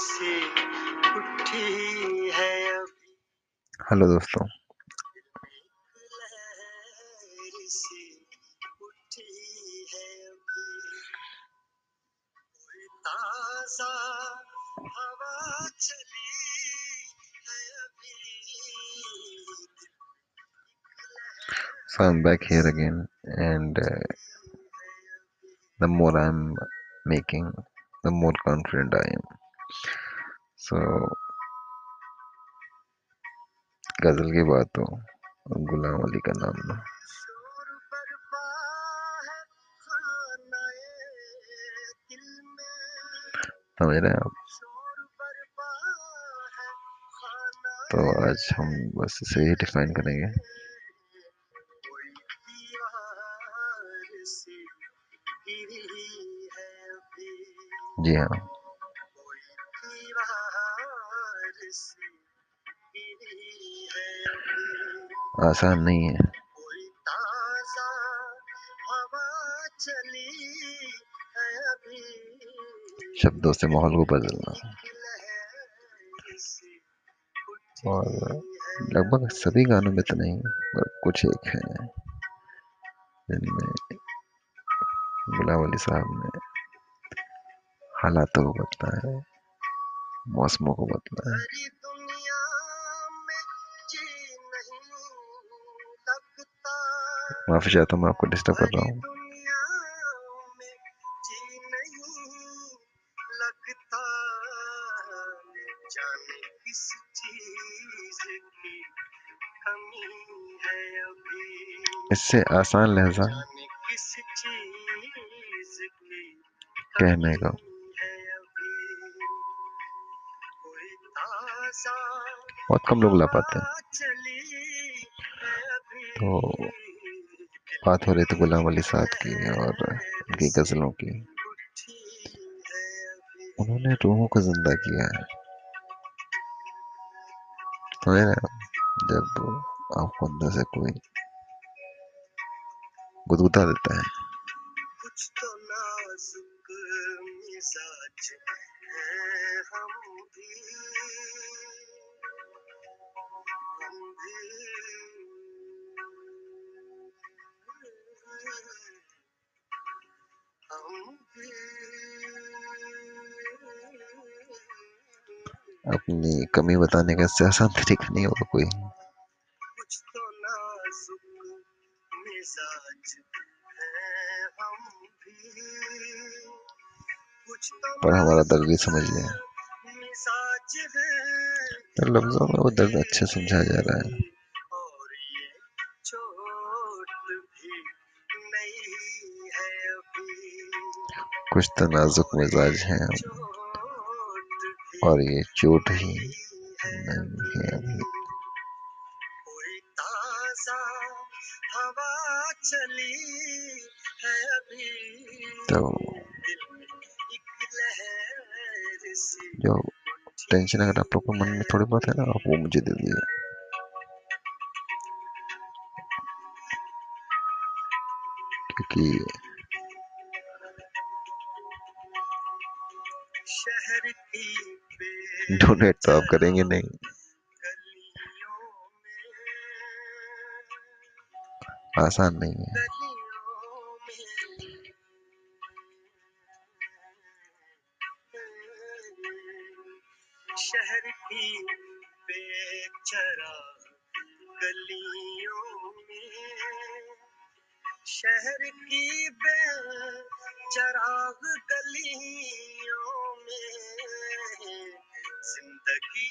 से उठी है अभी हेलो दोस्तों लहर से उठी है अभी कोई ताजा हवा चली है अभी so i'm back here again and uh, the more i'm making the more confident i am So, गज़ल की बात हो गुलाम अली का नाम में समझ रहे हैं आप? तो आज हम बस इसे ही डिफाइन करेंगे। से जी हाँ। आसान नहीं है। शब्दों से माहौल को बदलना। और लगभग सभी गानों में तो नहीं पर कुछ एक हैं। जिनमें गुलाम अली साहब ने हालातों को बदला है मौसमों को बदला है। माफ़ी चाहता हूँ मैं आपको डिस्टर्ब कर रहा हूँ इससे आसान लहजा। कहने का बहुत कम लोग ला पाते हैं। तो बात हो रही थी गुलाम अली साहब की और उनकी गजलों की। उन्होंने रूहों को ज़िंदा किया है। हैं जब आपको अंदर से कोई गुदगुदा देता है। तो हम भी अपनी कमी बताने का इससे आसान तरीका नहीं होगा कोई। पर हमारा दर्द भी समझ लिया तो लफ्जों में वो दर्द अच्छे समझा जा रहा है। कुछ तो नाजुक मिजाज है हम और ये चोट ही है नहीं है अभी। तो जो टेंशन अगर आप लोग को मन में थोड़ी बहुत है ना आप वो मुझे दे दीजिए। क्योंकि की डोनेट तो आप करेंगे नहीं। आसान नहीं है। शहर की बेचरा गलियों में शहर की बेचराग गलियों में ज़िंदगी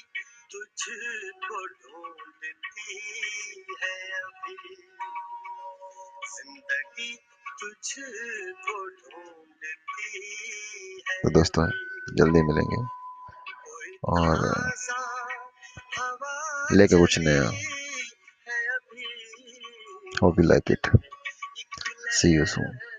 तुझको ढूंढती है अभी। ज़िंदगी तुझको ढूंढती है तो दोस्तों जल्दी मिलेंगे। और लेके कुछ नया होप यू लाइक इट एक सी यू सून